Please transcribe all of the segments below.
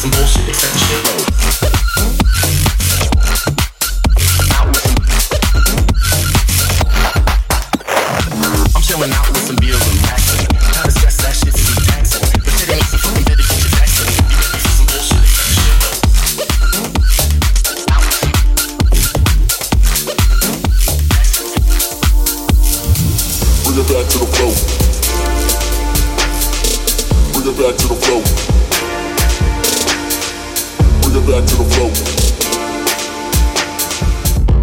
some bullshit. flow. Bring it back to the flow.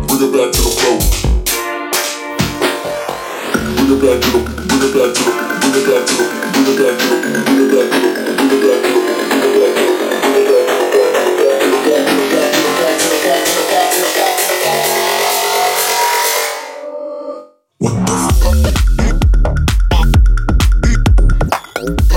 Bring it back to the flow. Bring it back to the bring it back to the bring it back to the bring it back to the bring it back to the bring it back to the What the fuck?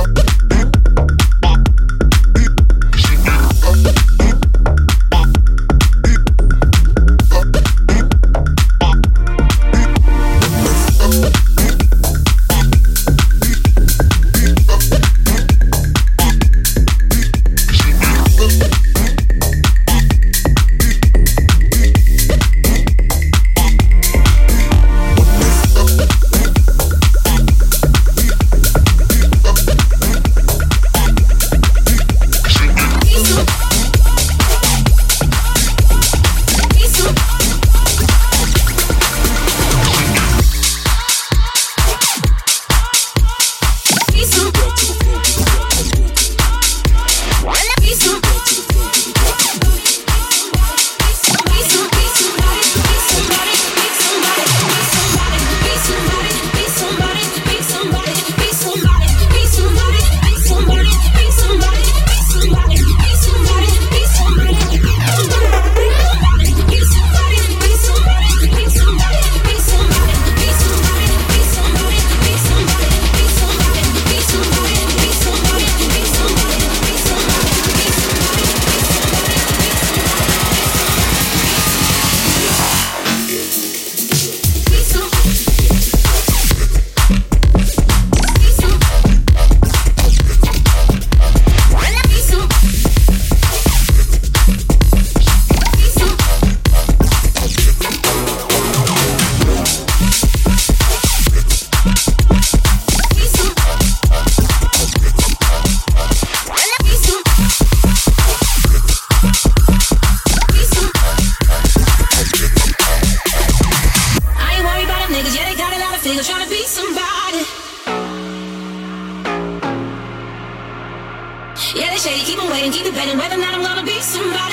debating whether or not I'm gonna be somebody.